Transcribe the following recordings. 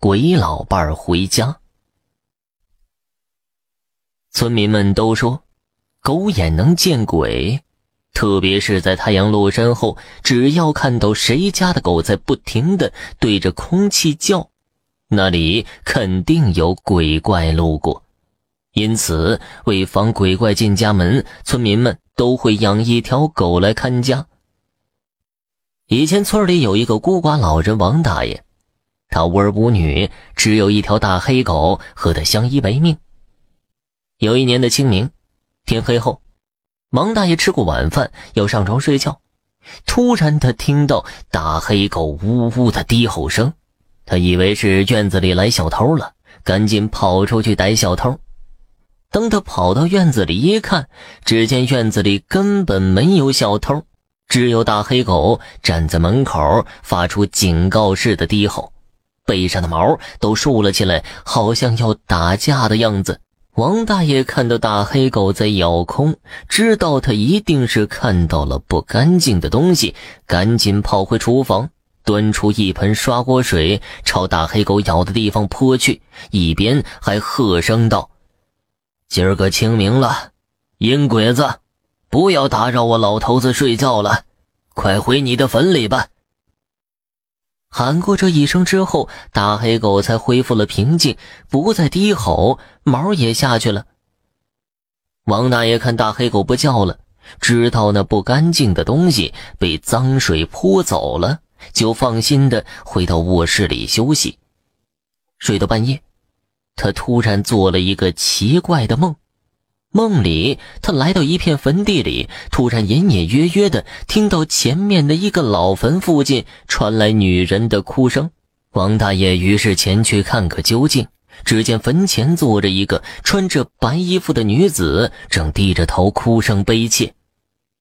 鬼老伴儿回家。村民们都说，狗眼能见鬼，特别是在太阳落山后，只要看到谁家的狗在不停的对着空气叫，那里肯定有鬼怪路过。因此，为防鬼怪进家门，村民们都会养一条狗来看家。以前村里有一个孤寡老人王大爷，他无儿无女，只有一条大黑狗和他相依为命。有一年的清明，天黑后，王大爷吃过晚饭要上床睡觉，突然他听到大黑狗呜呜的低吼声，他以为是院子里来小偷了，赶紧跑出去逮小偷。当他跑到院子里一看，只见院子里根本没有小偷。只有大黑狗站在门口，发出警告似的低吼，背上的毛都竖了起来，好像要打架的样子。王大爷看到大黑狗在咬空，知道他一定是看到了不干净的东西，赶紧跑回厨房，端出一盆刷锅水，朝大黑狗咬的地方泼去，一边还喝声道：“今儿个清明了，阴鬼子！”不要打扰我老头子睡觉了，快回你的坟里吧。喊过这一声之后，大黑狗才恢复了平静，不再低吼，毛也下去了。王大爷看大黑狗不叫了，知道那不干净的东西被脏水泼走了，就放心的回到卧室里休息。睡到半夜，他突然做了一个奇怪的梦。梦里，他来到一片坟地里，突然隐隐约约的听到前面的一个老坟附近传来女人的哭声。王大爷于是前去看个究竟。只见坟前坐着一个穿着白衣服的女子，正低着头哭声悲切。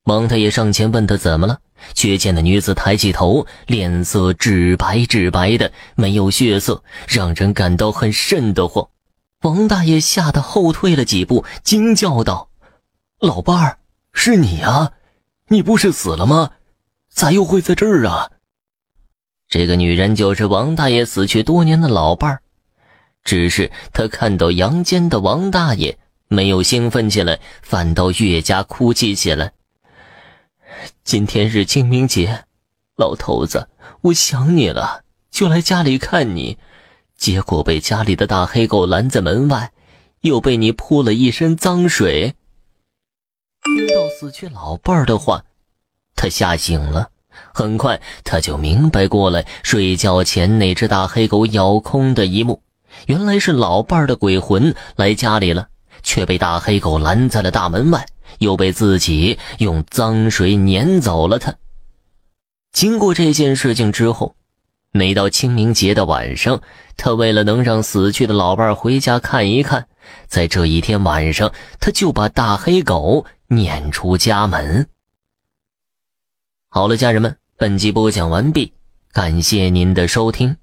王大爷上前问她怎么了，却见那女子抬起头，脸色纸白纸白的，没有血色，让人感到很瘆得慌。王大爷吓得后退了几步，惊叫道：“老伴儿，是你啊！你不是死了吗？咋又会在这儿啊？”这个女人就是王大爷死去多年的老伴儿，只是她看到阳间的王大爷，没有兴奋起来，反倒越加哭泣起来。今天是清明节，老头子，我想你了，就来家里看你。结果被家里的大黑狗拦在门外，又被你泼了一身脏水。听到死去老伴的话，他吓醒了。很快他就明白过来，睡觉前那只大黑狗咬空的一幕，原来是老伴的鬼魂来家里了，却被大黑狗拦在了大门外，又被自己用脏水撵走了。他经过这件事情之后。每到清明节的晚上，他为了能让死去的老伴回家看一看，在这一天晚上，他就把大黑狗撵出家门。好了，家人们，本集播讲完毕，感谢您的收听。